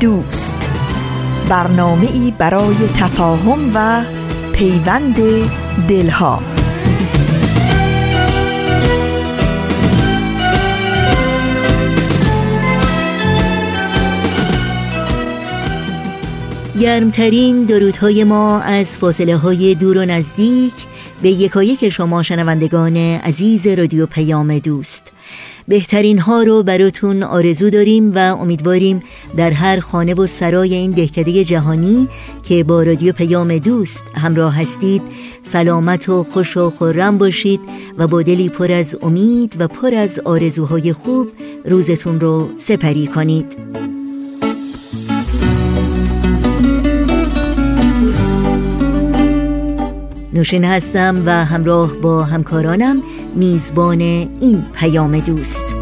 دوست. برنامه ای برای تفاهم و پیوند دلها. گرمترین درودهای ما از فاصله های دور و نزدیک به یکایک شما شنوندگان عزیز رادیو پیام دوست. بهترین ها رو براتون آرزو داریم و امیدواریم در هر خانه و سرای این دهکده جهانی که با رادیو پیام دوست همراه هستید سلامت و خوش و خورم باشید و با دلی پر از امید و پر از آرزوهای خوب روزتون رو سپری کنید. نوشین هستم و همراه با همکارانم میزبان این پیام دوست.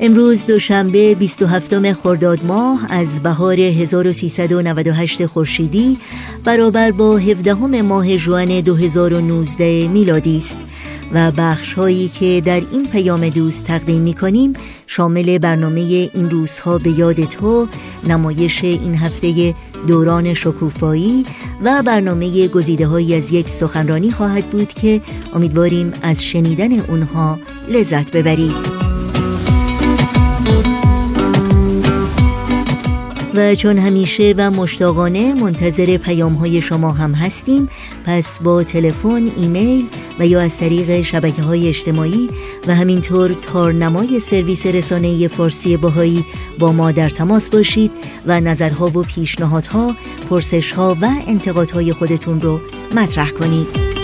امروز دوشنبه 27 خرداد ماه از بهار 1398 خورشیدی برابر با 17 ماه جوان 2019 میلادی است. و بخش هایی که در این پیام دوست تقدیم می کنیم شامل برنامه این روزها به یاد تو نمایش این هفته دوران شکوفایی و برنامه گزیده هایی از یک سخنرانی خواهد بود که امیدواریم از شنیدن اونها لذت ببرید. و چون همیشه و مشتاقانه منتظر پیام های شما هم هستیم پس با تلفن، ایمیل و یا از طریق شبکه های اجتماعی و همینطور تارنمای سرویس رسانه فارسی باهایی با ما در تماس باشید و نظرها و پیشنهادها، پرسشها و انتقادهای خودتون رو مطرح کنید.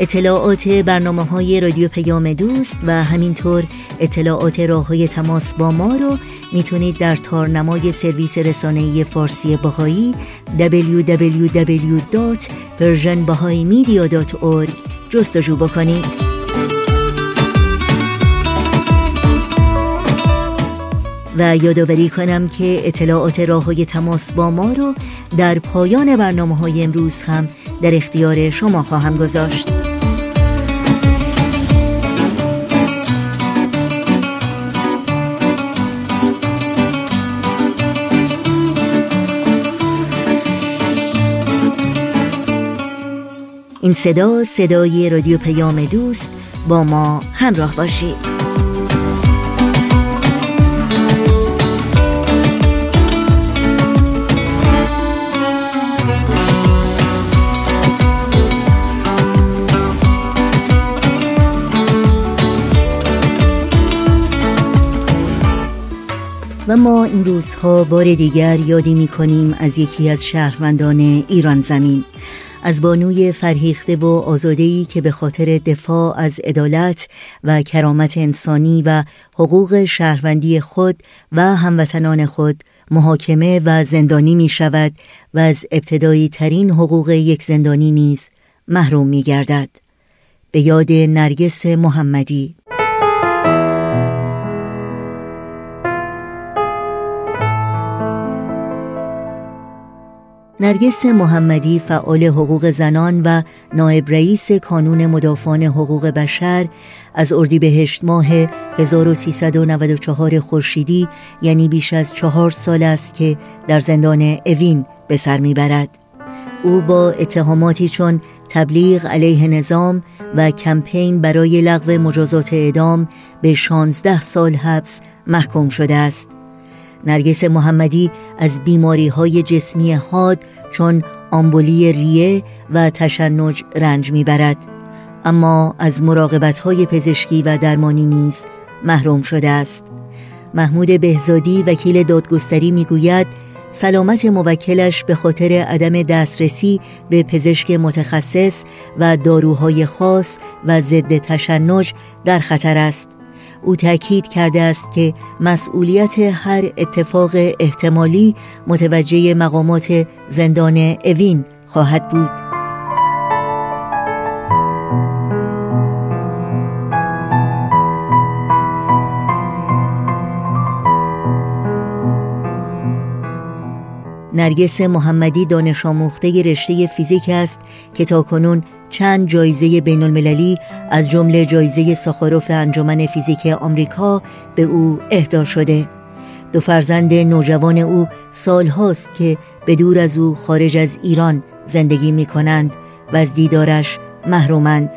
اطلاعات برنامه های رادیو پیام دوست و همینطور اطلاعات راه های تماس با ما رو می‌تونید در تارنمای سرویس رسانه فارسی باهایی www.persianbahaimedia.org جستجو بکنید. و یادآوری کنم که اطلاعات راه های تماس با ما رو در پایان برنامه های امروز هم در اختیار شما خواهم گذاشت. این صدا صدای رادیو پیام دوست با ما همراه باشید. و ما این روزها بار دیگر یادی می کنیم از یکی از شهروندان ایران زمین. از بانوی فرهیخته و آزادهی که به خاطر دفاع از عدالت و کرامت انسانی و حقوق شهروندی خود و هموطنان خود محاکمه و زندانی می شود و از ابتدایی ترین حقوق یک زندانی نیز محروم می گردد. به یاد نرگس محمدی نرگس محمدی فعال حقوق زنان و نایب رئیس کانون مدافعان حقوق بشر از اردیبهشت ماه 1394 خورشیدی یعنی بیش از چهار سال است که در زندان اوین به سر می‌برد. او با اتهاماتی چون تبلیغ علیه نظام و کمپین برای لغو مجازات اعدام به 16 سال حبس محکوم شده است. نرگس محمدی از بیماری های جسمی حاد چون آمبولی ریه و تشنج رنج می‌برد. اما از مراقبت های پزشکی و درمانی نیز محروم شده است. محمود بهزادی وکیل دادگستری می‌گوید سلامت موکلش به خاطر عدم دسترسی به پزشک متخصص و داروهای خاص و ضد تشنج در خطر است. او تاکید کرده است که مسئولیت هر اتفاق احتمالی متوجه مقامات زندان اوین خواهد بود. نرگس محمدی دانش آموخته رشته فیزیک است که تاکنون چند جایزه بین المللی از جمله جایزه ساخاروف انجمن فیزیک آمریکا به او اهدا شده. دو فرزند نوجوان او سال هاست که به دور از او خارج از ایران زندگی می کنند و از دیدارش محرومند.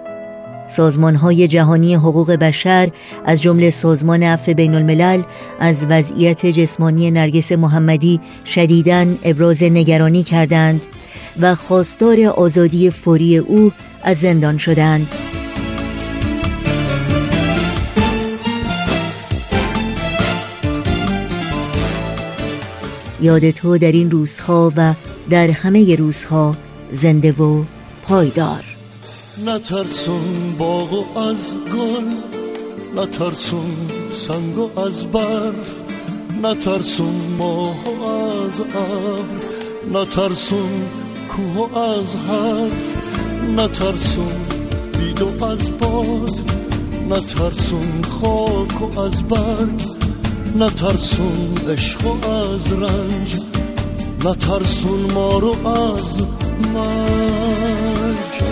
سازمان های جهانی حقوق بشر از جمله سازمان عفو بین الملل از وضعیت جسمانی نرگس محمدی شدیداً ابراز نگرانی کردند. و خواستار آزادی فوری او از زندان شدند. یاد تو در این روزها و در همه روزها زنده و پایدار. نترسون باغ از گل نترسون سنگ از برف نترسون ماه از ابر. نترسون کوه از حرف نترسون بیدو از باد نترسون خاک و از برگ نترسون عشق از رنج نترسون ما رو از مرگ.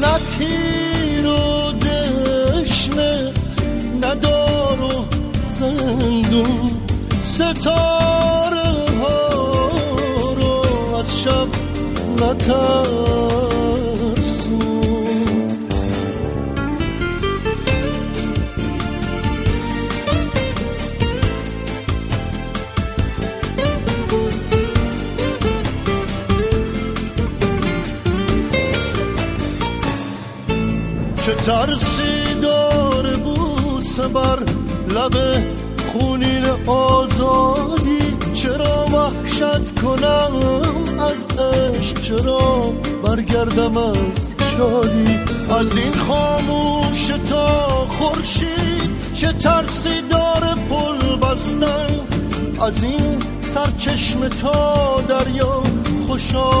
نه تیر و دشنه نه دار و زندون ستاره نتر ترسی داره بود بر لب خونین آزادی چرا وحشت کنم از عشق چرا برگردم از شادی؟ از این خاموش تا خورشید چه ترسی داره پل بستن؟ از این سرچشم تا دریا خوشا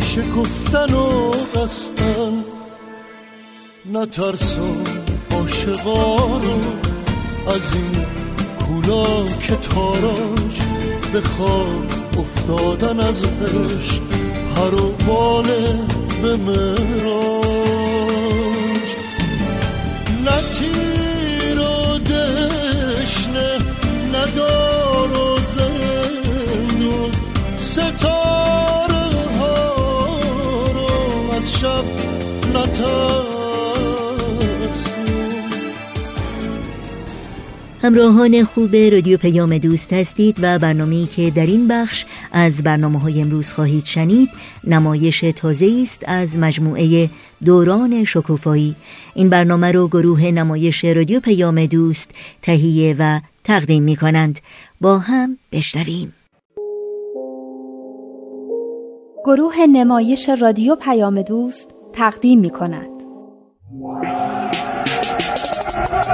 شکفتن و قستن نترسم عاشقا رو از این کولا که تاراج. به افتادن از عشق هر و باله به مراج. نه تیر و دشنه ندار و زندون ستاره ها رو از شب نتر همراهان خوب رادیو پیام دوست هستید و برنامه‌ای که در این بخش از برنامه های امروز خواهید شنید نمایش تازه است از مجموعه دوران شکوفایی. این برنامه رو گروه نمایش رادیو پیام دوست تهیه و تقدیم می کنند با هم بشنویم. گروه نمایش رادیو پیام دوست تقدیم می کند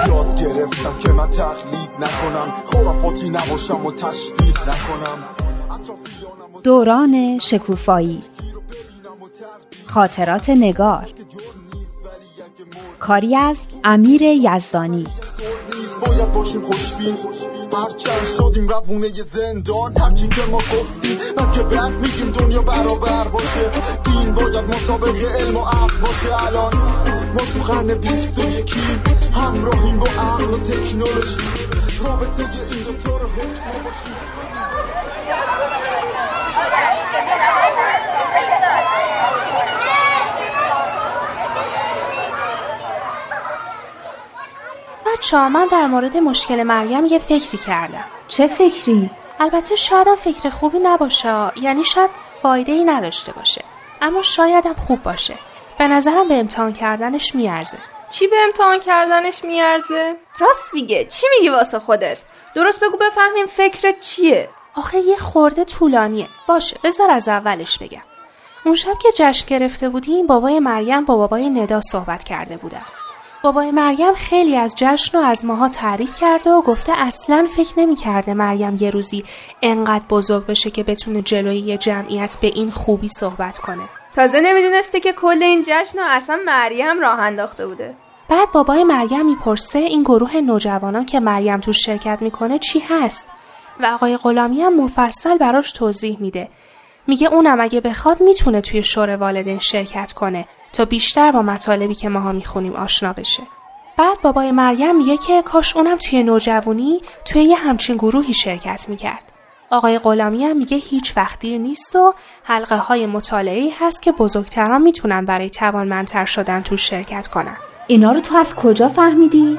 یاد گرفتم که من تقلید نکنم. خرافاتی نباشم و تشبیه نکنم. دوران شکوفایی. خاطرات نگار. کاری از امیر یزدانی. باید باشیم خوشبین. هرچند شدیم روونه زندان. هرچی که ما گفتیم من که بعد میگیم دنیا برابر باشه. دین باید مسابق علم و عقل باشه. الان ما تو قرن بیست و یکیم. همراهیم با عقل و تکنولوژی. رابطه این دوتا رو حفظ باشیم. بچه من در مورد مشکل مریم یه فکری کردم. چه فکری؟ البته شاید فکر خوبی نباشه یعنی شاید فایده ای نداشته باشه. اما شاید هم خوب باشه. به نظرم به امتحان کردنش میارزه. چی به امتحان کردنش میارزه؟ راست میگه. چی میگی واسه خودت؟ درست بگو بفهمیم فکرت چیه. آخه یه خورده طولانیه. باشه بذار از اولش بگم. اون شب که جشن گرفته بودیم بابای مریم با بابای ندا صحبت کرده بودن. بابای مریم خیلی از جشن و از ماها تعریف کرده و گفته اصلا فکر نمی کرده مریم یه روزی انقدر بزرگ بشه که بتونه جلوی یه جمعیت به این خوبی صحبت کنه. تازه نمی‌دونسته که کل این جشن رو اصلا مریم راه انداخته بوده. بعد بابای مریم می‌پرسه این گروه نوجوانان که مریم تو شرکت می‌کنه چی هست؟ و آقای غلامی هم مفصل براش توضیح میده. میگه اونم اگه بخواد می‌تونه توی شور والدین شرکت کنه. تا بیشتر با مطالبی که ماها می‌خونیم آشنا بشه. بعد بابای مریم میگه که کاش اونم توی نوجوانی توی یه همچین گروهی شرکت می‌کرد. آقای غلامی هم میگه هیچ وقت دیر نیست و حلقه های مطالعه هست که بزرگتران می‌تونن برای توانمندتر شدن تو شرکت کنن. اینا رو تو از کجا فهمیدی؟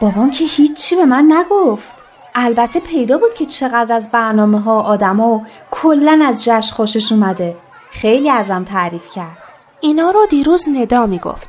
بابام که هیچی به من نگفت. البته پیدا بود که چقدر از برنامه ها آدما و کلا از جشن خوشش اومده. خیلی ازم تعریف کرد. اینا رو دیروز ندا می‌گفت.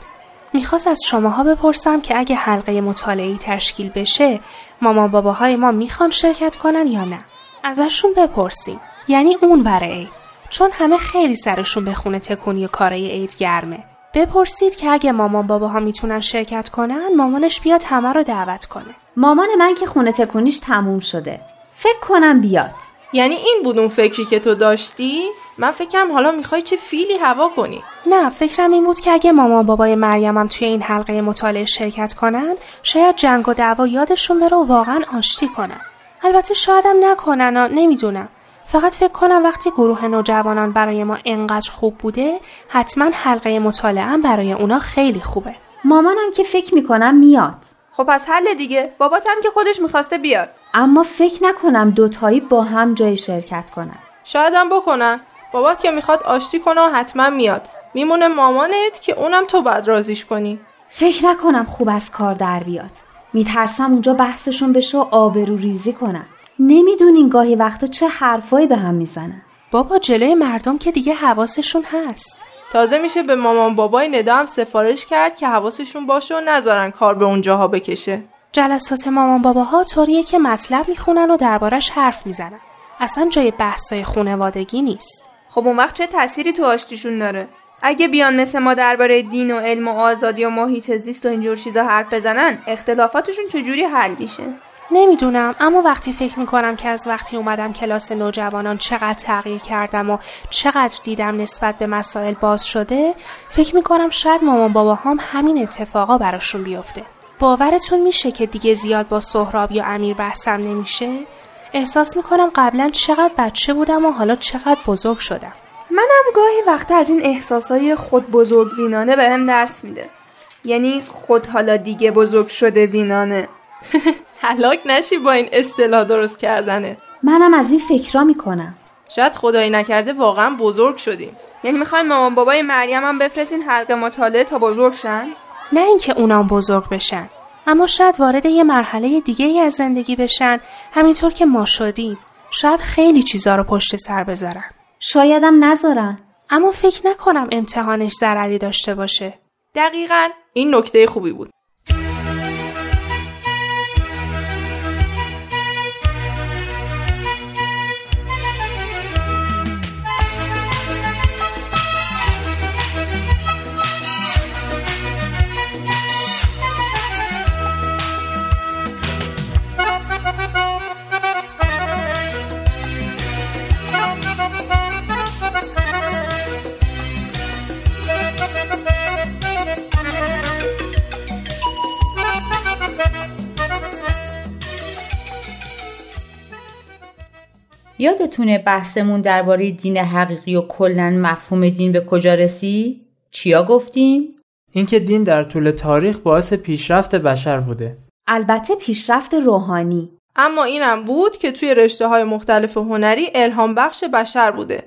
می‌خواست از شماها بپرسم که اگه حلقه مطالعه تشکیل بشه مامان باباهای ما می‌خوان شرکت کنن یا نه؟ ازشون بپرسیم. یعنی اون ور عید. چون همه خیلی سرشون به خونه تکونی کارای عید گرمه. بپرسید که اگه مامان باباها می‌تونن شرکت کنن مامانش بیاد همه رو دعوت کنه. مامان من که خونه تکونیش تموم شده. فکر کنم بیاد. یعنی این بود اون فکری که تو داشتی؟ من فکرم حالا می‌خوای چه فیلی هوا کنی. نه فکرم این بود که اگه مامان بابای مریمم توی این حلقه مطالعه شرکت کنن شاید جنگ و دعوا یادشون بره و واقعا آشتی کنن. البته شایدم نکنن نمی‌دونم. فقط فکر کنم وقتی گروه نوجوانان برای ما انقدر خوب بوده حتما حلقه مطالعه برای اونا خیلی خوبه. مامانم که فکر می‌کنم میاد. خب پس حل دیگه. باباتم که خودش می‌خواسته بیاد. اما فکر نکنم دوتایی با هم جای شرکت کنن. شایدم بکنن. بابات که می‌خواد آشتی کنه و حتما میاد. میمونه مامانت که اونم تو باید رازیش کنی. فکر نکنم خوب از کار در بیاد. میترسم اونجا بحثشون بشه و آبرو ریزی کنن. نمی‌دونین گاهی وقتا چه حرفایی به هم می‌زنن. بابا جلوی مردم که دیگه حواسشون هست. تازه میشه به مامان بابای ندا هم سفارش کرد که حواسشون باشه و نذارن کار به اونجاها بکشه. جلسات مامان باباها طوریه که مطلب می‌خونن و دربارش حرف می‌زنن. اصلا جای بحثای خونوادگی نیست. خب اون وقت چه تأثیری تو آشتیشون داره؟ اگه بیان مثل ما درباره دین و علم و آزادی و محیط زیست و اینجور چیزا حرف بزنن اختلافاتشون چجوری حل میشه؟ نمی‌دونم اما وقتی فکر می‌کنم که از وقتی اومدم کلاس نوجوانان چقدر تغییر کردم و چقدر دیدم نسبت به مسائل باز شده فکر می‌کنم شاید مامان بابا هم همین اتفاقا براشون بیفته. باورتون میشه که دیگه زیاد با سهراب یا امیر بحثم نمیشه؟ احساس می‌کنم قبلا چقدر بچه بودم و حالا چقدر بزرگ شدم. منم گاهی وقت از این احساسای خود بزرگ بینانه بهم درس میده. یعنی خود حالا دیگه بزرگ شده بینانه هلاک نشی با این اصطلاح درست کردنه. منم از این فکرها می‌کنم. شاید خدایی نکرده واقعا بزرگ شدیم. یعنی می‌خوایم مامان بابای مریم هم بفرستین حلقه مطالعه تا بزرگ شن؟ نه اینکه اونام بزرگ بشن اما شاید وارد یه مرحله دیگه ای از زندگی بشن همینطور که ما شدیم. شاید خیلی چیزا رو پشت سر بذارن. شایدم نذارن. اما فکر نکنم امتحانش ضرری داشته باشه. دقیقا این نکته خوبی بود. یادتونه بحثمون درباره دین حقیقی و کلا مفهوم دین به کجا رسید؟ چیا گفتیم؟ اینکه دین در طول تاریخ باعث پیشرفت بشر بوده. البته پیشرفت روحانی. اما اینم بود که توی رشته های مختلف هنری الهام بخش بشر بوده.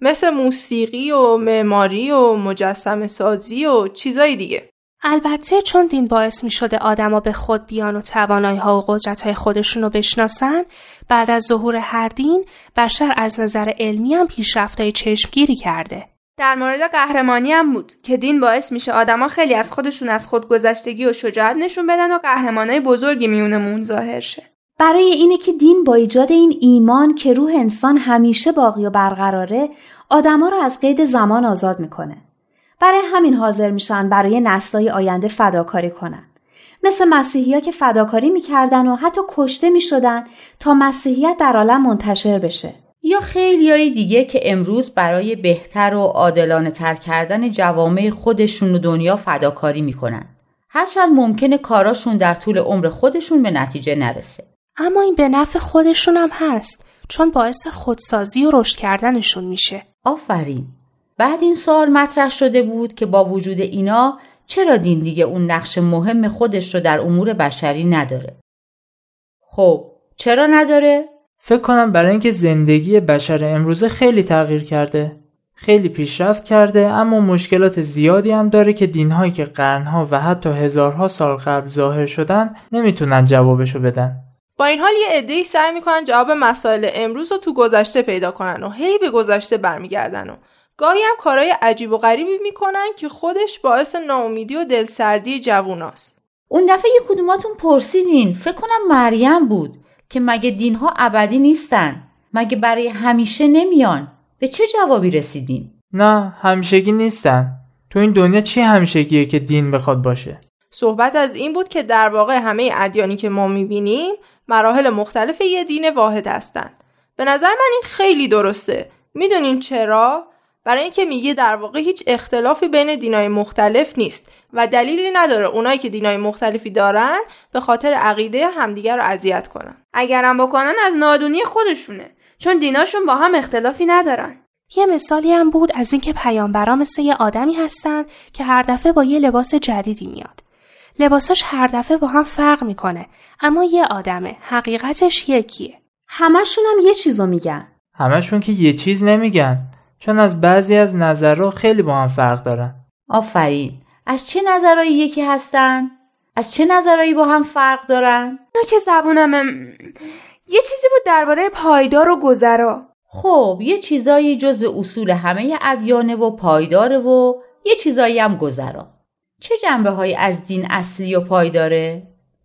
مثل موسیقی و معماری و مجسم سازی و چیزای دیگه. البته چون دین باعث می شده آدما به خود بیان و توانایی ها و قدرت های خودشون رو بشناسن بعد از ظهور هر دین بشر از نظر علمی هم پیشرفت های چشمگیری کرده در مورد قهرمانی هم بود که دین باعث میشه آدما خیلی از خودشون از خودگذشتگی و شجاعت نشون بدن و قهرمانای بزرگی میونمون ظاهر شه برای اینه که دین با ایجاد این ایمان که روح انسان همیشه باقی و برقراره آدما رو از قید زمان آزاد می‌کنه. برای همین حاضر میشن برای نسلای آینده فداکاری کنن. مثل مسیحی ها که فداکاری می‌کردن و حتی کشته می‌شدن تا مسیحیت در عالم منتشر بشه. یا خیلیای دیگه که امروز برای بهتر و عادلانه تر کردن جوامع خودشون و دنیا فداکاری می‌کنن. هرچند ممکنه کاراشون در طول عمر خودشون به نتیجه نرسه. اما این به نفع خودشون هم هست چون باعث خودسازی و رشد کردنشون میشه. آفرین. بعد این سوال مطرح شده بود که با وجود اینا چرا دین دیگه اون نقش مهم خودش رو در امور بشری نداره؟ خب چرا نداره؟ فکر کنم برای اینکه زندگی بشر امروزه خیلی تغییر کرده. خیلی پیشرفت کرده اما مشکلات زیادی هم داره که دینهایی که قرنها و حتی هزارها سال قبل ظاهر شدن نمی‌تونن جوابشو بدن. با این حال یه عده‌ای سعی می‌کنن جواب مسائل امروز رو تو گذشته پیدا کنن و هی به گذشته برمیگردن و گاهی هم کارهای عجیب و غریبی می‌کنن که خودش باعث ناامیدی و دلسردی جووناست. اون دفعه یه کدوماتون پرسیدین فکر کنم مریم بود که مگه دینها ابدی نیستن؟ مگه برای همیشه نمیان؟ به چه جوابی رسیدین؟ نه همیشگی نیستن. تو این دنیا چی همیشگیه که دین بخواد باشه؟ صحبت از این بود که در واقع همه ادیانی که ما می‌بینیم مراحل مختلف یه دین واحد هستن. به نظر من این خیلی درسته. می‌دونین چرا؟ برای اینکه میگه در واقع هیچ اختلافی بین دینای مختلف نیست و دلیلی نداره اونایی که دینای مختلفی دارن به خاطر عقیده همدیگر رو اذیت کنن. اگرم بکنن از نادونی خودشونه چون دیناشون با هم اختلافی ندارن. یه مثالی هم بود از اینکه پیامبرا مثل یه آدمی هستن که هر دفعه با یه لباس جدیدی میاد. لباساش هر دفعه با هم فرق می‌کنه اما یه آدمه حقیقتش یکیه. همشون هم یه چیزو میگن. همشون که یه چیز نمیگن. چون از بعضی از نظرها خیلی با هم فرق دارن. آفرین. از چه نظرهایی یکی هستن؟ از چه نظرهایی با هم فرق دارن؟ نه که زبونم یه چیزی بود درباره پایدار و گذرا. خب یه چیزایی جز اصول همه ادیانه و پایداره و یه چیزایی هم گذرا. چه جنبه های از دین اصلی و پایداره؟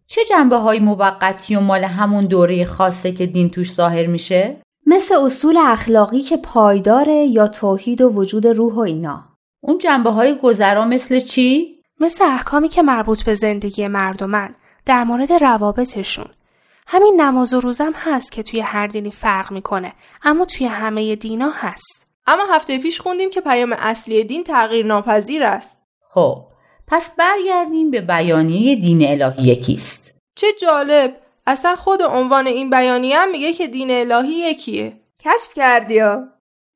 چه جنبه های موقتی و مال همون دوره خاصه که دین توش ظاهر میشه؟ مثل اصول اخلاقی که پایداره یا توحید و وجود روح و اینا. اون جنبه های گذرا مثل چی؟ مثل احکامی که مربوط به زندگی مردمن در مورد روابطشون. همین نماز و روزم هست که توی هر دینی فرق می‌کنه اما توی همه دینا هست. اما هفته پیش خوندیم که پیام اصلی دین تغییر ناپذیر است. خب پس برگردیم به بیانیه دین الهی یکیست چه جالب! اصلا خود عنوان این بیانیه هم میگه که دین الهی یکیه. کشف کردی یا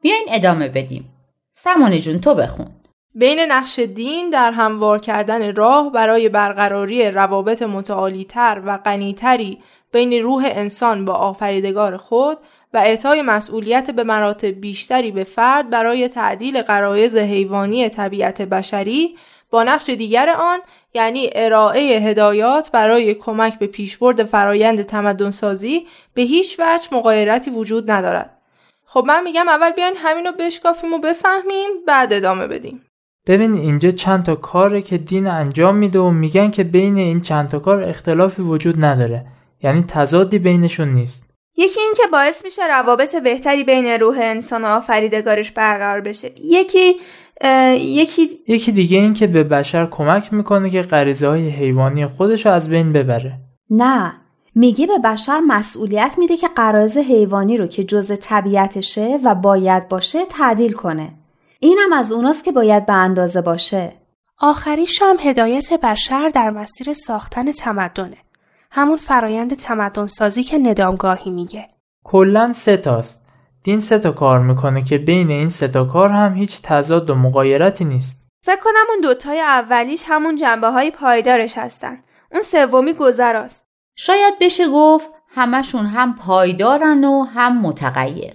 بیاین ادامه بدیم. سمانه جون تو بخون. بین نقش دین در هموار کردن راه برای برقراری روابط متعالیتر و غنیتری بین روح انسان با آفریدگار خود و اعطای مسئولیت به مراتب بیشتری به فرد برای تعدیل قرایز حیوانی طبیعت بشری با نقش دیگر آن یعنی ارائه هدایات برای کمک به پیشبرد فرایند تمدنسازی به هیچ وجه مقایرتی وجود ندارد. خب من میگم اول بیاین همینو بشکافیم و بفهمیم بعد ادامه بدیم. ببین اینجا چند تا کاره که دین انجام میده و میگن که بین این چند تا کار اختلافی وجود نداره یعنی تضادی بینشون نیست یکی این که باعث میشه روابط بهتری بین روح انسان و آفریدگارش برقرار بشه یکی یکی یکی دیگه این که به بشر کمک می‌کنه که غریزه های حیوانی خودش رو از بین ببره. نه میگه به بشر مسئولیت میده که قرائز حیوانی رو که جز طبیعتشه و باید باشه تعدیل کنه. اینم از اوناست که باید به اندازه باشه. آخریش هم هدایت بشر در مسیر ساختن تمدنه. همون فرایند تمدن سازی که ندامگاهی میگه. کلا سه تاست. دین سه تا کار می‌کنه که بین این سه تا کار هم هیچ تضاد و مقایرتی نیست. فکر کنم اون دوتای اولیش همون جنبه های پایدارش هستن. اون سومی گذراست. شاید بشه گفت همشون هم پایدارن و هم متغیر.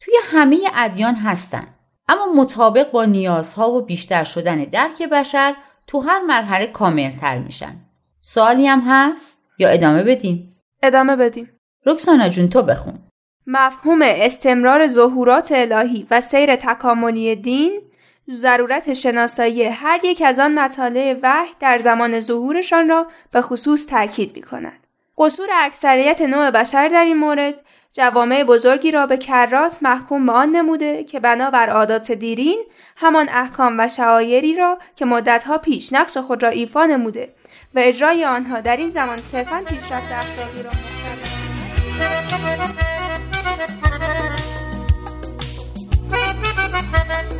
توی همه ادیان هستن. اما مطابق با نیازها و بیشتر شدن درک بشر تو هر مرحله کاملتر میشن. سوالی هم هست یا ادامه بدیم؟ ادامه بدیم. رکسانا جون تو بخون. مفهوم استمرار ظهورات الهی و سیر تکاملی دین ضرورت شناسایی هر یک از آن مطالع وحی در زمان ظهورشان را به خصوص تاکید می کند. قصور اکثریت نوع بشر در این مورد جوامع بزرگی را به کرات محکوم به آن نموده که بنابر عادات دیرین همان احکام و شعایری را که مدتها پیش نقش خود را ایفا نموده و اجرای آنها در این زمان صرفا پیشرفت اخلاقی را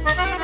Thank you.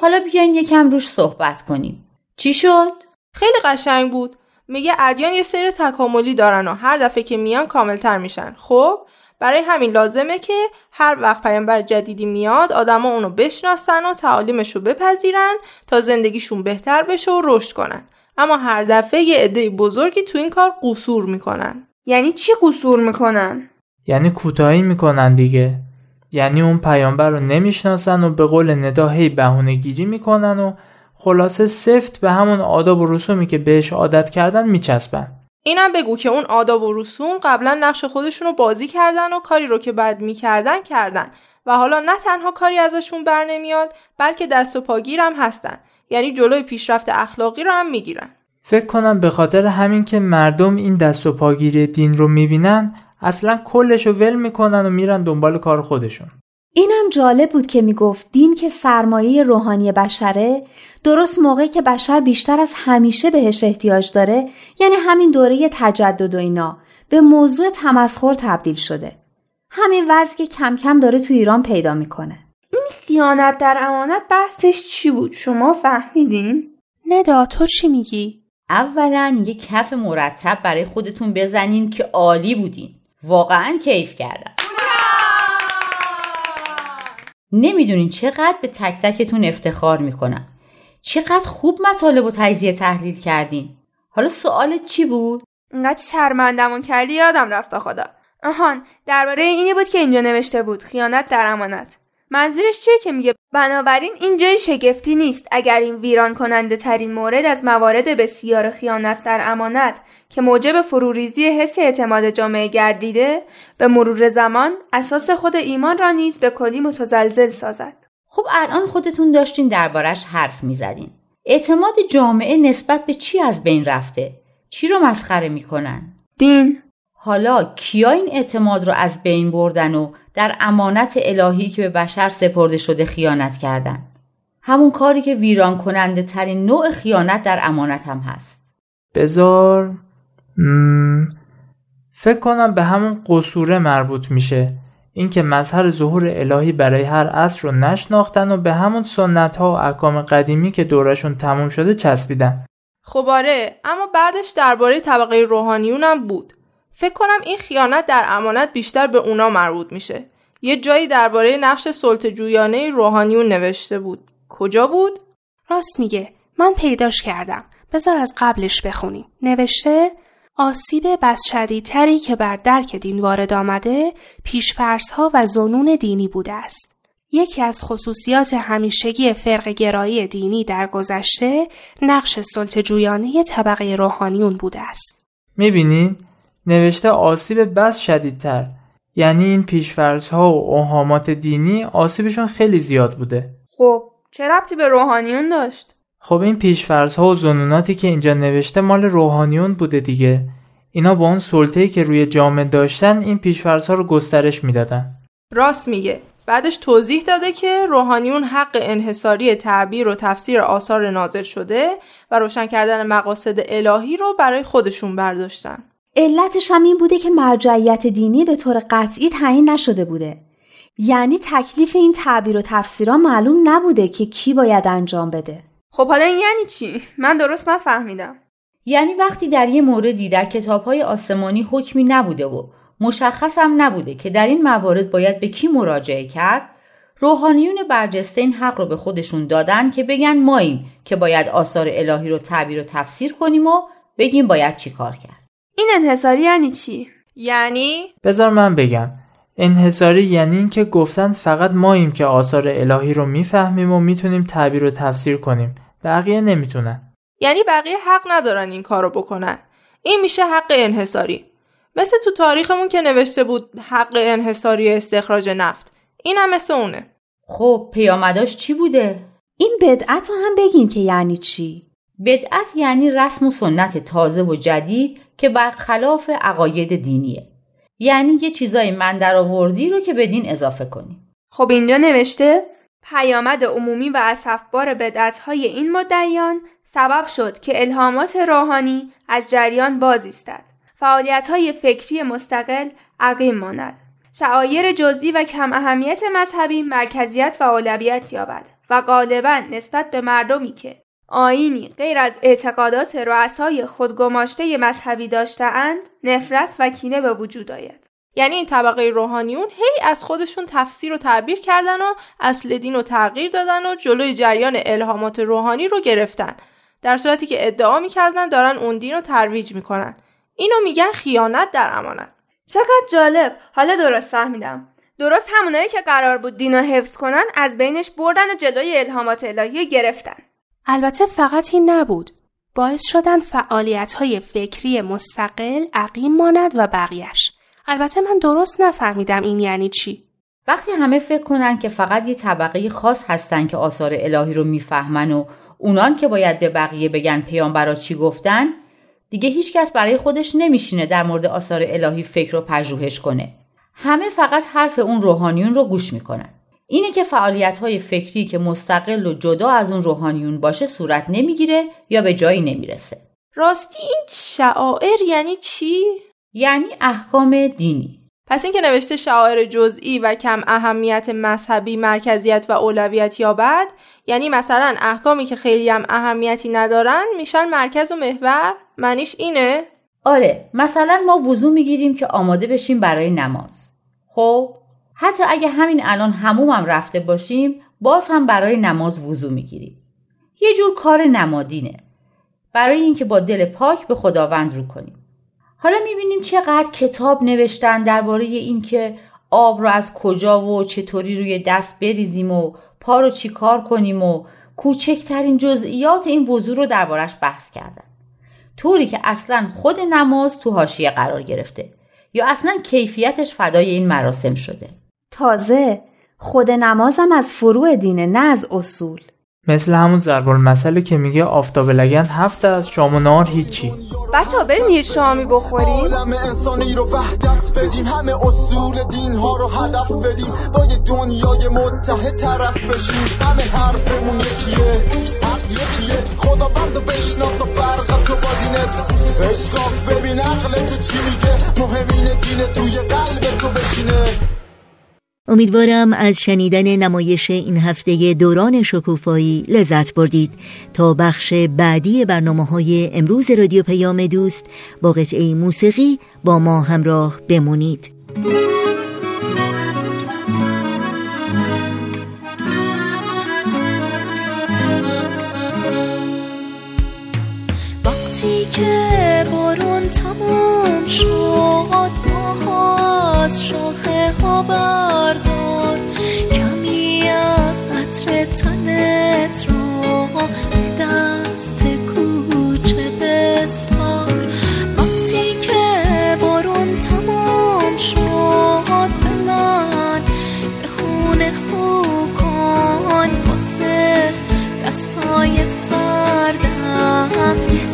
حالا بیاین یکم روش صحبت کنیم. چی شد؟ خیلی قشنگ بود. میگه ادیان یه سری تکاملی دارن و هر دفعه که میان کاملتر میشن. خب برای همین لازمه که هر وقت پیامبر جدیدی میاد آدما اونو بشناسن و تعالیمش رو بپذیرن تا زندگیشون بهتر بشه و رشد کنن. اما هر دفعه یه عده بزرگی تو این کار قصور می‌کنن. یعنی چی قصور می‌کنن؟ یعنی کوتاهی می‌کنن دیگه. یعنی اون پیامبر رو نمی‌شناسن و به قول ندا هی بهونه گیری می‌کنن و خلاصه سفت به همون آداب و رسومی که بهش عادت کردن میچسبن. اینم بگو که اون آداب و رسوم قبلا نقش خودشون رو بازی کردن و کاری رو که بعد می‌کردن کردن و حالا نه تنها کاری ازشون بر نمیاد بلکه دست و پاگیر هم هستن. یعنی جلوی پیشرفت اخلاقی رو هم می‌گیرن. فکر کنم به خاطر همین که مردم این دست و پاگیری دین رو می‌بینن اصلا کلش رو ول می‌کنن و میرن دنبال کار خودشون. اینم جالب بود که می‌گفت دین که سرمایه روحانی بشره درست موقعی که بشر بیشتر از همیشه بهش احتیاج داره یعنی همین دوره تجدد و اینا به موضوع تمسخر تبدیل شده. همین وضع که کم کم داره تو ایران پیدا می‌کنه. این خیانت در امانت بحثش چی بود؟ شما فهمیدین؟ ندا تو چی میگی؟ اولا یه کف مرتب برای خودتون بزنین که عالی بودین. واقعا کیف کردم. نمی‌دونین چقدر به تک تکتون افتخار می‌کنم. چقدر خوب مطالب و تجزیه تحلیل کردین. حالا سوالت چی بود؟ انقدر شرمندمون کردی یادم رفت به خدا. آهان درباره اینی بود که اینجا نوشته بود. خیانت در امانت. منظورش چیه که میگه بنابراین این جای شگفتی نیست اگر این ویران کننده ترین مورد از موارد بسیار خیانت در امانت که موجب فروریزی حس اعتماد جامعه گردیده به مرور زمان اساس خود ایمان را نیز به کلی متزلزل سازد. خب الان خودتون داشتین دربارش حرف می‌زدین. اعتماد جامعه نسبت به چی از بین رفته؟ چی رو مسخره می‌کنن؟ دین حالا کیا این اعتماد رو از بین بردن و در امانت الهی که به بشر سپرده شده خیانت کردن؟ همون کاری که ویران کننده ترین نوع خیانت در امانت هم هست. بزار فکر کنم به همون قصوره مربوط میشه. اینکه مظهر ظهور الهی برای هر عصر رو نشناختن و به همون سنت ها و احکام قدیمی که دورشون تموم شده چسبیدن. خب آره اما بعدش درباره طبقه روحانیون هم بود. فکر کنم این خیانت در امانت بیشتر به اونا مربوط میشه یه جایی درباره نقش سلطه جویانه روحانیون نوشته بود کجا بود راست میگه من پیداش کردم بذار از قبلش بخونیم نوشته آسیب بس شدیدتری که بر درک دین وارد آمده پیشفرزها و زنون دینی بوده است. یکی از خصوصیات همیشگی فرق گرایی دینی در گذشته نقش سلطجویانه طبقه روحانیون بوده است. می‌بینید؟ نوشته آسیب بس شدیدتر. یعنی این پیشفرزها و اوهامات دینی آسیبشون خیلی زیاد بوده. خب چه ربطی به روحانیون داشت؟ خب این پیشفرزها و زنوناتی که اینجا نوشته مال روحانیون بوده دیگه. اینا با اون سلطه‌ای که روی جامعه داشتن این پیشفرزها رو گسترش می‌دادن. راست میگه. بعدش توضیح داده که روحانیون حق انحصاری تعبیر و تفسیر آثار نازل شده و روشن کردن مقاصد الهی رو برای خودشون برداشتن. علتش هم این بوده که مرجعیت دینی به طور قطعی تعیین نشده بوده. یعنی تکلیف این تعبیر و تفسیرها معلوم نبوده که کی باید انجام بده. خب حالا این یعنی چی؟ من درست نفهمیدم. یعنی وقتی در یه موردی در های آسمانی حکمی نبوده و مشخص هم نبوده که در این موارد باید به کی مراجعه کرد روحانیون برجسته این حق رو به خودشون دادن که بگن ماییم که باید آثار الهی رو تعبیر و تفسیر کنیم و بگیم باید چی کار کرد. این انحصاری یعنی چی؟ یعنی؟ بذار من بگم. انحصاری یعنی اینکه گفتن فقط ماییم که آثار الهی رو می‌فهمیم و می‌تونیم تعبیر و تفسیر کنیم. بقیه نمی‌تونن. یعنی بقیه حق ندارن این کارو بکنن. این میشه حق انحصاری. مثل تو تاریخمون که نوشته بود حق انحصاری استخراج نفت. این هم مثل اونه. خب پیامداش چی بوده؟ این بدعت رو هم بگین که یعنی چی؟ بدعت یعنی رسم و سنت تازه و جدید که برخلاف عقاید دینیه. یعنی یه چیزای من در آوردی رو که به دین اضافه کنی. خب اینجا نوشته پیامد عمومی و اصفبار بدعتهای این مدعیان سبب شد که الهامات روحانی از جریان باز ایستد فعالیتهای فکری مستقل عقیم ماند. شعایر جزئی و کم اهمیت مذهبی مرکزیت و اولویت یابد و غالبا نسبت به مردمی که آینی غیر از اعتقادات رؤسای خودگماشته مذهبی داشتهاند نفرت و کینه به وجود آید. یعنی این طبقه روحانیون هی از خودشون تفسیر و تعبیر کردن و اصل دین رو تغییر دادن و جلوی جریان الهامات روحانی رو گرفتن. در صورتی که ادعا می‌کردن دارن اون دین رو ترویج می‌کنن. اینو میگن خیانت در امانت. چقدر جالب. حالا درست فهمیدم. درست همونایی که قرار بود دین رو حفظ کنن از بینش بردن و جلوی الهامات الهی گرفتن. البته فقط این نبود. باعث شدن فعالیت های فکری مستقل عقیم ماند و بقیهش البته من درست نفهمیدم این یعنی چی. وقتی همه فکر کنن که فقط یه طبقه خاص هستن که آثار الهی رو می‌فهمن و اونان که باید به بقیه بگن پیامبرا چی گفتن دیگه هیچکس برای خودش نمیشینه در مورد آثار الهی فکر و پژوهش کنه. همه فقط حرف اون روحانیون رو گوش می‌کنن. اینه که فعالیت های فکری که مستقل و جدا از اون روحانیون باشه صورت نمی‌گیره یا به جایی نمی‌رسه. راستی این شعائر یعنی چی؟ یعنی احکام دینی. پس اینکه نوشته شعائر جزئی و کم اهمیت مذهبی مرکزیت و اولویت یابد یعنی مثلا احکامی که خیلی هم اهمیتی ندارن میشن مرکز و محور؟ معنیش اینه؟ آره مثلا ما وضو می‌گیریم که آماده بشیم برای نماز. خب؟ حتی اگه همین الان همومم رفته باشیم باز هم برای نماز وضو می‌گیریم. یه جور کار نمادینه. برای اینکه با دل پاک به خداوند رو کنیم. حالا می‌بینیم چقدر کتاب نوشتن درباره اینکه آب رو از کجا و چطوری روی دست بریزیم و پا رو چی کار کنیم و کوچکترین جزئیات این وضوع رو دربارش بحث کردن. طوری که اصلا خود نماز تو حاشیه قرار گرفته یا اصلا کیفیتش فدای این مراسم شده. تازه خود نمازم از فروع دینه نه از اصول. مثل همون ضرب المثلی که میگه آفتاب لگن هفته از شام و نهار هیچی. بچه بریم یه شامی بخوریم. عالم انسانی رو وحدت بدیم. همه اصول دین ها رو هدف بدیم. با یه دنیای متحد طرف بشیم. همه حرفمون یکیه. حق یکیه. خداوند رو بشناس و فرق تو با دینت. اشکاف ببین عقل تو چی میگه. مهمین دین توی قلب تو بشینه. امیدوارم از شنیدن نمایش این هفته دوران شکوفایی لذت بردید. تا بخش بعدی برنامه های امروز رادیو پیام دوست با قطعه موسیقی با ما همراه بمونید. وقتی که بارون تمام شد از شاخه ها بردار کمی از عطر تنت رو دست کوچه بسپار. وقتی که بارون تمام شد به من به خونه خو کن. واسه دستای سردم یه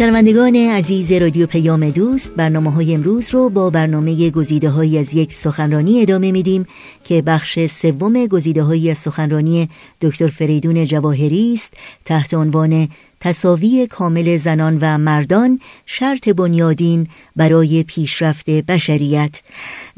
شنوندگان عزیز رادیو پیام دوست برنامه های امروز رو با برنامه گزیده های از یک سخنرانی ادامه میدیم که بخش سوم گزیده های از سخنرانی دکتر فریدون جواهری است. تحت عنوان تصاوی کامل زنان و مردان شرط بنیادین برای پیشرفت بشریت.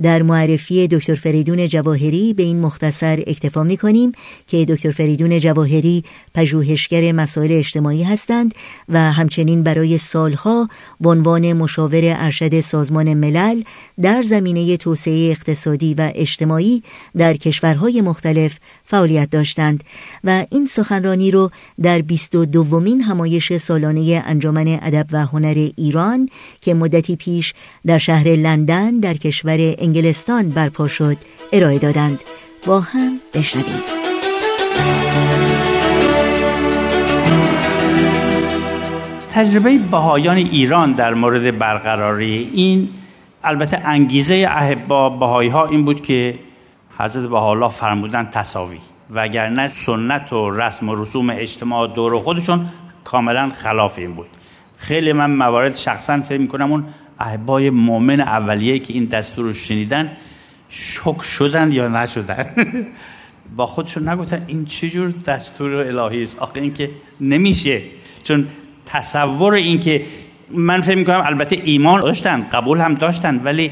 در معرفی دکتر فریدون جواهری به این مختصر اکتفا می کنیم که دکتر فریدون جواهری پژوهشگر مسائل اجتماعی هستند و همچنین برای سالها به عنوان مشاور ارشد سازمان ملل در زمینه توسعه اقتصادی و اجتماعی در کشورهای مختلف فعالیت داشتند و این سخنرانی رو در 22 دومین همایش سالانه انجمن ادب و هنر ایران که مدتی پیش در شهر لندن در کشور انگلستان برپا شد ارائه دادند. با هم بشنویم. تجربه بهایان ایران در مورد برقراری این البته انگیزه احبا بهایی ها این بود که حضرت بها فرمودن تصاوی وگرنه سنت و رسم و رسوم اجتماع دور خودشون کاملا خلاف این بود. خیلی من موارد شخصا فکر می‌کنم اون احبای مؤمن اولیه که این دستور رو شنیدن شک شدن یا نشدن؟ با خودشون نگفتن این چجور دستور الهی است؟ آخه این که نمیشه. چون تصور این که من فکر می‌کنم البته ایمان داشتن قبول هم داشتن ولی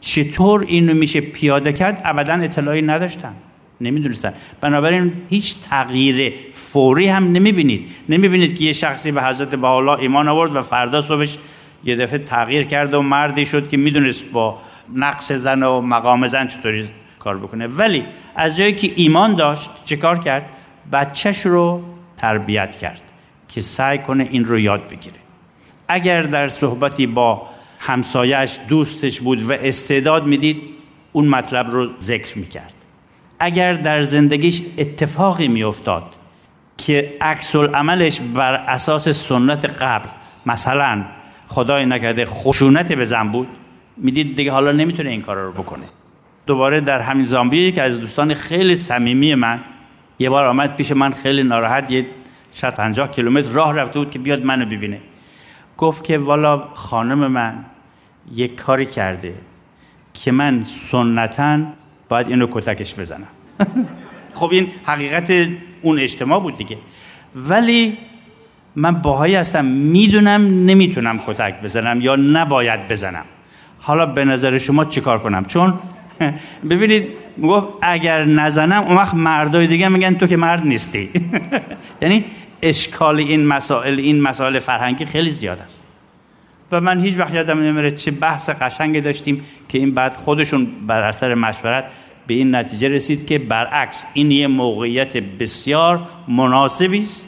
چطور اینو میشه پیاده کرد؟ ابدا اطلاعی نداشتن. نمی‌دونستن. بنابراین هیچ تغییر فوری هم نمی‌بینید. نمی‌بینید که یه شخصی به حضرت بحالا ایمان آورد و فردا صبحش یه دفعه تغییر کرد و مردی شد که می‌دونست با نقص زن و مقام زن چطوری کار بکنه. ولی از جایی که ایمان داشت چه کار کرد؟ بچهش رو تربیت کرد که سعی کنه این رو یاد بگیره. اگر در صحبتی با همسایش دوستش بود و استعداد می‌دید اون مطلب رو ذکر می‌کرد. اگر در زندگیش اتفاقی میافتاد که عکس عملش بر اساس سنت قبل مثلا خدای نکرده خشونت به زن بود می‌دید دیگه حالا نمی‌تونه این کار رو بکنه. دوباره در همین زامبیه که از دوستان خیلی صمیمی من یه بار آمد پیش من خیلی ناراحت یه 150 کیلومتر راه رفته بود که بیاد منو ببینه. گفت که والا خانم من یک کاری کرده که من سنتا باید اینو کتکش بزنم. خب این حقیقت اون اجتماع بود دیگه. ولی من باهایی هستم می‌دونم نمی‌تونم کتک بزنم یا نباید بزنم. حالا به نظر شما چیکار کنم؟ چون ببینید گفت اگر نزنم اون وقت مردای دیگه میگن تو که مرد نیستی. یعنی اشکال این مسائل این مسائل فرهنگی خیلی زیاد است. و من هیچ وقت یادم نمیره چه بحث قشنگی داشتیم که این بعد خودشون بر اثر مشورت به این نتیجه رسید که برعکس این یه موقعیت بسیار مناسبی است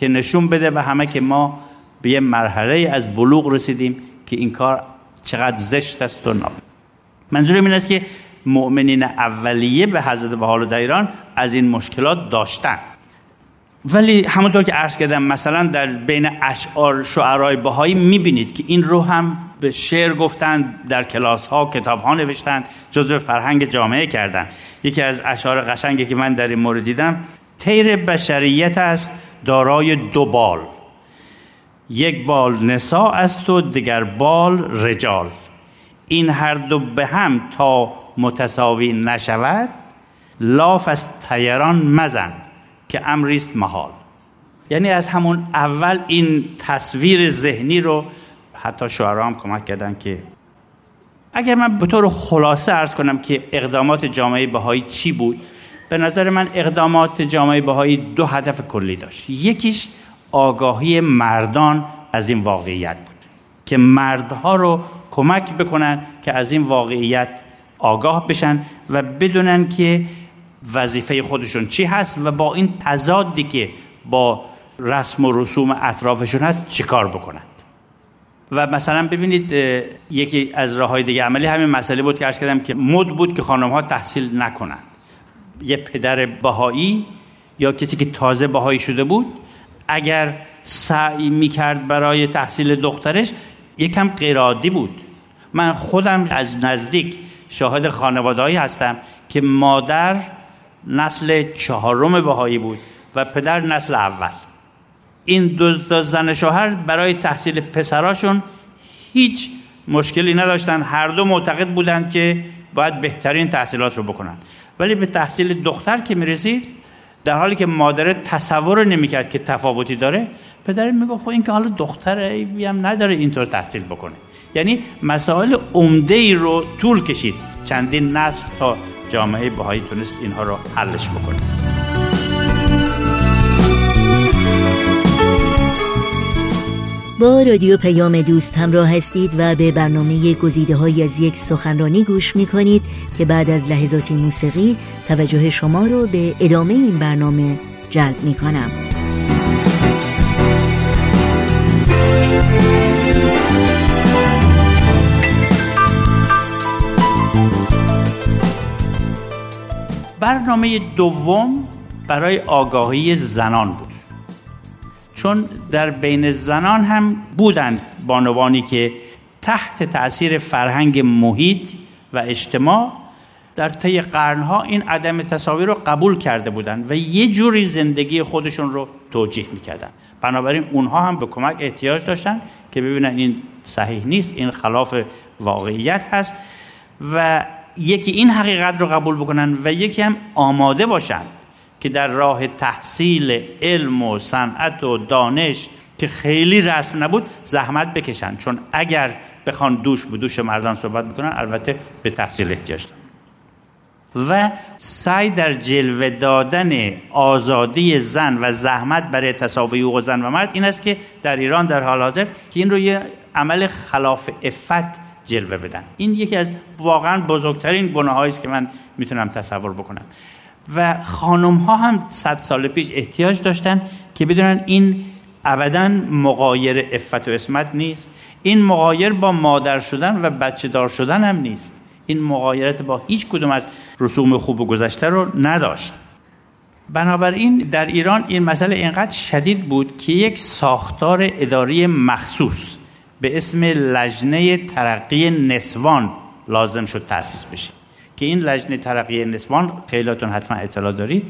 که نشون بده به همه که ما به یه مرحله از بلوغ رسیدیم که این کار چقدر زشت است و ناب منظورم این است که مؤمنین اولیه به حضرت بحال در ایران از این مشکلات داشتن. ولی همونطور که عرض کردم مثلا در بین اشعار شعرهای بهایی می‌بینید که این رو هم به شعر گفتن در کلاس ها کتاب ها نوشتن جزو فرهنگ جامعه کردن یکی از اشعار قشنگی که من در این مورد دیدم تیر بشریت است دارای دو بال. یک بال نسا است و دیگر بال رجال. این هر دو به هم تا متساوی نشود لاف از تیران مزن که امریست محال. یعنی از همون اول این تصویر ذهنی رو حتی شعرا هم کمک کردن که اگر من به طور خلاصه ارز کنم که اقدامات جامعه بهایی چی بود به نظر من اقدامات جامعه بهایی دو هدف کلی داشت. یکیش آگاهی مردان از این واقعیت بود که مردها رو کمک بکنن که از این واقعیت آگاه بشن و بدونن که وظیفه خودشون چی هست و با این تضادی که با رسم و رسوم اطرافشون هست چیکار بکنند و مثلا ببینید یکی از راه های دیگه عملی همین مسئله بود که ارز کردم که مد بود که خانم ها تحصیل نکنند یه پدر بهایی یا کسی که تازه بهایی شده بود اگر سعی می‌کرد برای تحصیل دخترش یکم غیرعادی بود. من خودم از نزدیک شاهد خانوادهایی هستم که مادر نسل چهارم بهایی بود و پدر نسل اول. این دو زن شوهر برای تحصیل پسراشون هیچ مشکلی نداشتن. هر دو معتقد بودند که باید بهترین تحصیلات رو بکنن. ولی به تحصیل دختر که می‌رسید در حالی که مادر تصور نمی‌کرد که تفاوتی داره پدر میگه خب این که حالا دختر هم نداره اینطور تحصیل بکنه. یعنی مسائل عمده ای رو طول کشید. چندین نسل تا جامعه بهایی تونست اینها رو حلش بکنه. با رادیو پیام دوست همراه هستید و به برنامه گزیده های از یک سخنرانی گوش می کنید که بعد از لحظات موسیقی توجه شما رو به ادامه این برنامه جلب می کنم. برنامه دوم برای آگاهی زنان بود چون در بین زنان هم بودند بانوانی که تحت تاثیر فرهنگ محیط و اجتماع در طی قرنها این عدم تصاویر رو قبول کرده بودند و یه جوری زندگی خودشون رو توجیه می‌کردن. بنابراین اونها هم به کمک احتیاج داشتن که ببینن این صحیح نیست این خلاف واقعیت هست و یکی این حقیقت رو قبول بکنن و یکی هم آماده باشن که در راه تحصیل علم و صنعت و دانش که خیلی رسم نبود زحمت بکشن. چون اگر بخوان دوش به دوش مردان صحبت بکنن البته به تحصیل احتیاج دارن. و سعی در جلوه دادن آزادی زن و زحمت برای تساوی حقوق زن و مرد این است که در ایران در حال حاضر که این رو یه عمل خلاف افت جلوه بدن. این یکی از واقعا بزرگترین گناه است که من می‌تونم تصور بکنم. و خانم ها هم صد سال پیش احتیاج داشتن که بدونن این ابدا مقایر افت و اسمت نیست. این مقایر با مادر شدن و بچه دار شدن هم نیست. این مقایرت با هیچ کدوم از رسوم خوب و گذشته رو نداشت. بنابراین در ایران این مسئله اینقدر شدید بود که یک ساختار اداری مخصوص به اسم لجنه ترقی نسوان لازم شد تأسیس بشه. که این لجنه ترقی نسوان خیلیاتون حتما اطلاع دارید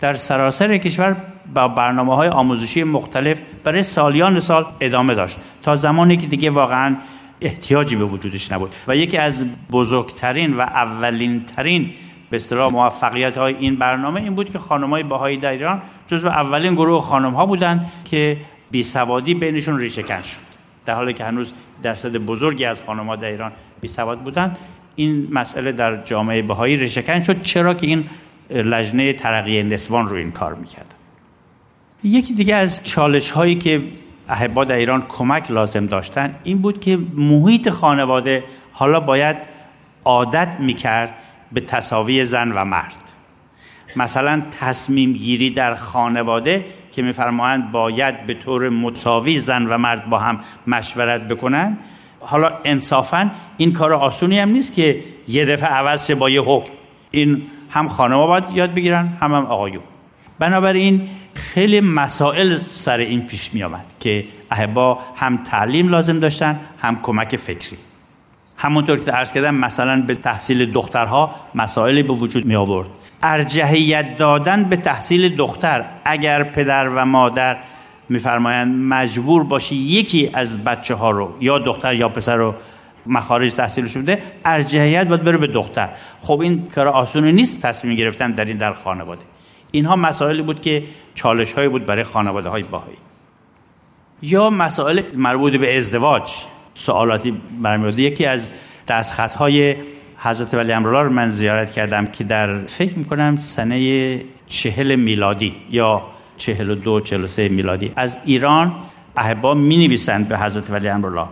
در سراسر کشور با برنامه های آموزشی مختلف برای سالیان سال ادامه داشت. تا زمانی که دیگه واقعا احتیاجی به وجودش نبود. و یکی از بزرگترین و اولین ترین به اصطلاح موفقیت های این برنامه این بود که خانم های باهایی در ایران جزو اولین گروه خانم ها بودند که بی سوادی بینشون ریشه شد. در حالی که هنوز درصد بزرگی از خانم ها در ایران بی سواد بودند. این مسئله در جامعه بهایی رشکن شد چرا که این لجنه ترقی نسوان رو این کار می‌کرد؟ یکی دیگه از چالش هایی که احبا در ایران کمک لازم داشتن این بود که محیط خانواده حالا باید عادت می‌کرد به تصاوی زن و مرد. مثلا تصمیم گیری در خانواده که میفرمایند باید به طور مساوی زن و مرد با هم مشورت بکنن حالا انصافا این کار آسونی هم نیست که یه دفعه عوض شه با یه حکم. این هم خانم باید یاد بگیرن هم هم آقایون. بنابراین خیلی مسائل سر این پیش می آمد که احبا هم تعلیم لازم داشتن هم کمک فکری. همونطور که عرض کردم مثلا به تحصیل دخترها مسائلی به وجود می آورد ارجحیت دادن به تحصیل دختر اگر پدر و مادر میفرمایند مجبور باشی یکی از بچه ها رو یا دختر یا پسر رو مخارج تحصیلش بده ارجحیت باید بره به دختر. خب این کار آسونی نیست تصمیم گرفتن در این در خانواده. اینها مسائلی بود که چالش هایی بود برای خانواده های باهایی. یا مسائل مربوط به ازدواج. سوالاتی برمیاد یکی از دستخط های حضرت ولی امرالله رو من زیارت کردم که در فکر می‌کنم سنه چهل میلادی یا چهل و دو چهل و سه میلادی. از ایران احبا می نویسند به حضرت ولی امرالله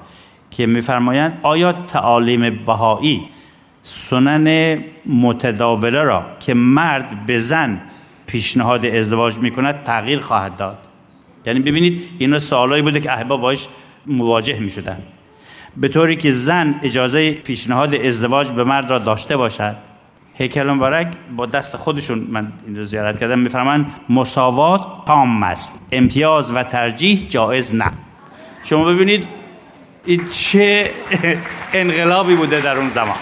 که میفرمایند آیا تعالیم بهایی سنن متداوله را که مرد به زن پیشنهاد ازدواج می کند تغییر خواهد داد؟ یعنی ببینید اینا سوالایی بوده که احبا باش مواجه می شدن به طوری که زن اجازه پیشنهاد ازدواج به مرد را داشته باشد هیکل مبارک با دست خودشون من این رو زیارت کردم. میفرمان مساوات تام است. امتیاز و ترجیح جایز نه. شما ببینید این چه انقلابی بوده در اون زمان.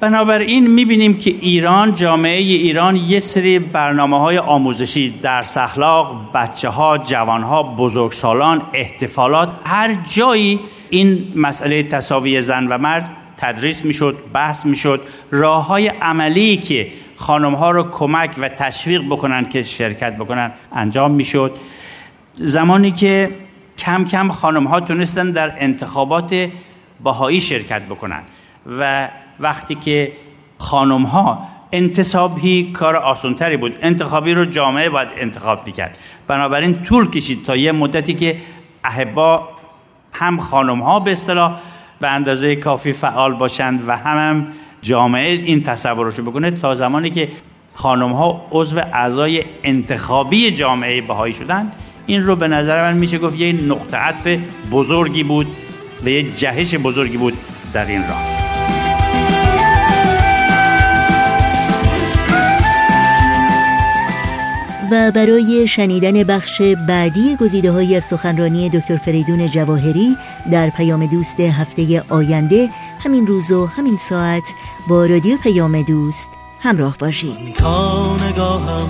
بنابراین می‌بینیم که ایران جامعه ایران یه سری برنامه های آموزشی در اخلاق بچه ها جوان ها بزرگسالان احتفالات هر جایی این مسئله تصاوی زن و مرد تدریس می‌شد بحث می‌شد. راه های عملی که خانم ها رو کمک و تشویق بکنن که شرکت بکنن انجام می‌شد. زمانی که کم کم خانم ها تونستن در انتخابات باهایی شرکت بکنن و وقتی که خانم ها انتصابی کار آسانتری بود انتخابی رو جامعه باید انتخاب می‌کرد. بنابراین طول کشید تا یه مدتی که احبا هم خانم ها به اصطلاح به اندازه کافی فعال باشند و هم, هم جامعه این تصورش بکنه تا زمانی که خانم ها عضو اعضای انتخابی جامعه بهایی شدند. این رو به نظر من میشه گفت یه نقطه عطف بزرگی بود و یه جهش بزرگی بود در این راه. و برای شنیدن بخش بعدی گزیده های از سخنرانی دکتر فریدون جواهری در پیام دوست هفته آینده همین روز و همین ساعت با رادیو پیام دوست همراه باشید. تا نگاهم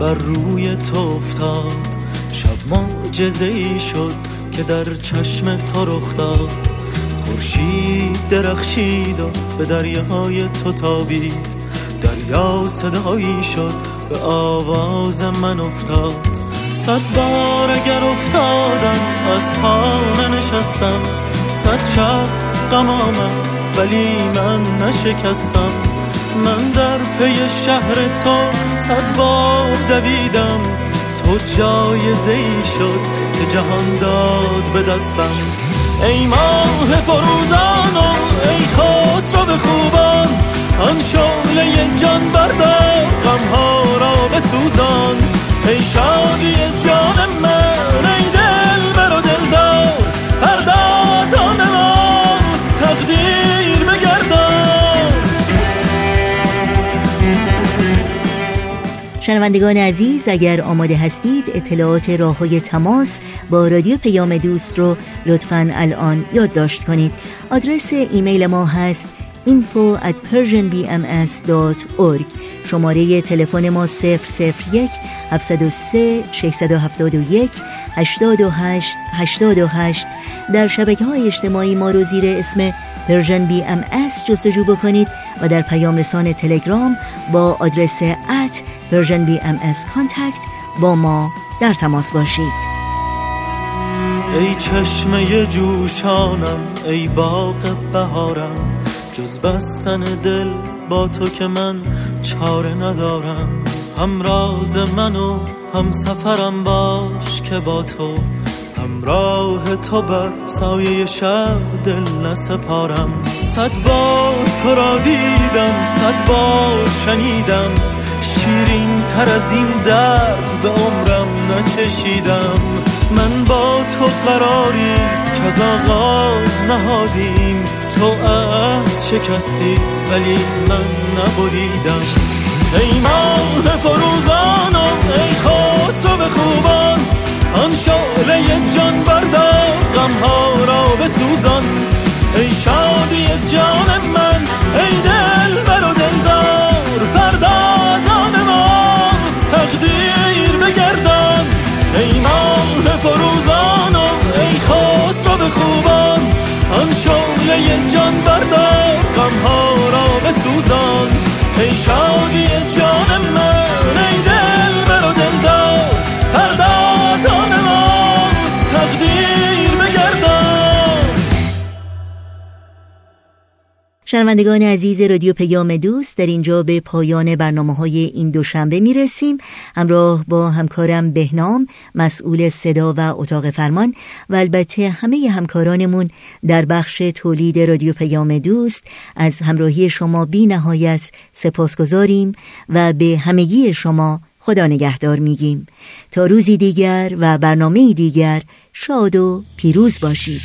بر روی تو افتاد. شب معجزه ای شد که در چشم تو رخ داد. خورشید درخشید و به دریاهای تو تابید. دریا صدایی شد به آواز من افتاد. صد بار اگر افتادم از پا ننشستم. صد شب غم آمد ولی من نشکستم. من در پی شهر تو صد بار دویدم. تو جای زی شد که جهان داد به دستم. ای ماه فروزان و ای خسرو به خوبان آن شعله جان بردار غمها را بسوزان. ای شادی جان من ای دل بر و دلدار. فردا از آن تقدیر بگردان. شنوندگان عزیز اگر آماده هستید اطلاعات راه های تماس با رادیو پیام دوست رو لطفا الان یادداشت کنید. آدرس ایمیل ما هست info at persianbms.org شماره تلفن ما 001 703 671 828 828 در شبکه های اجتماعی ما رو زیر اسم Persian BM جستجو بکنید و در پیام رسان تلگرام با آدرس at Persian BM contact با ما در تماس باشید. ای چشمه جوشانم ای باغ بهارم جز بستن دل با تو که من چاره ندارم. هم راز منو هم سفرم باش که با تو. همراه تو بر سایه شب دل نسپارم. صد بار تو را دیدم صد بار شنیدم. شیرین تر از این درد به عمرم نچشیدم. من با تو قراریست که از آغاز نهادیم. تو عهد شکستی ولی من نبریدم. ای ماه فروزان و ای به خوبان آن شعله جان بردار غمها را بسوزان. ای شادی جان من ای دل بر و دلدار فردا از آن ماست تقدیر بگردان. ای ماه فروزان و ای خسرو به خوبان آن شعله جان بردار شنوندگان عزیز رادیو پیام دوست در اینجا به پایان برنامه های این دوشنبه می رسیم همراه با همکارم بهنام مسئول صدا و اتاق فرمان و البته همه همکارانمون در بخش تولید رادیو پیام دوست. از همراهی شما بی نهایت سپاس گذاریم و به همگی شما خدا نگهدار میگیم. تا روزی دیگر و برنامه دیگر شاد و پیروز باشید.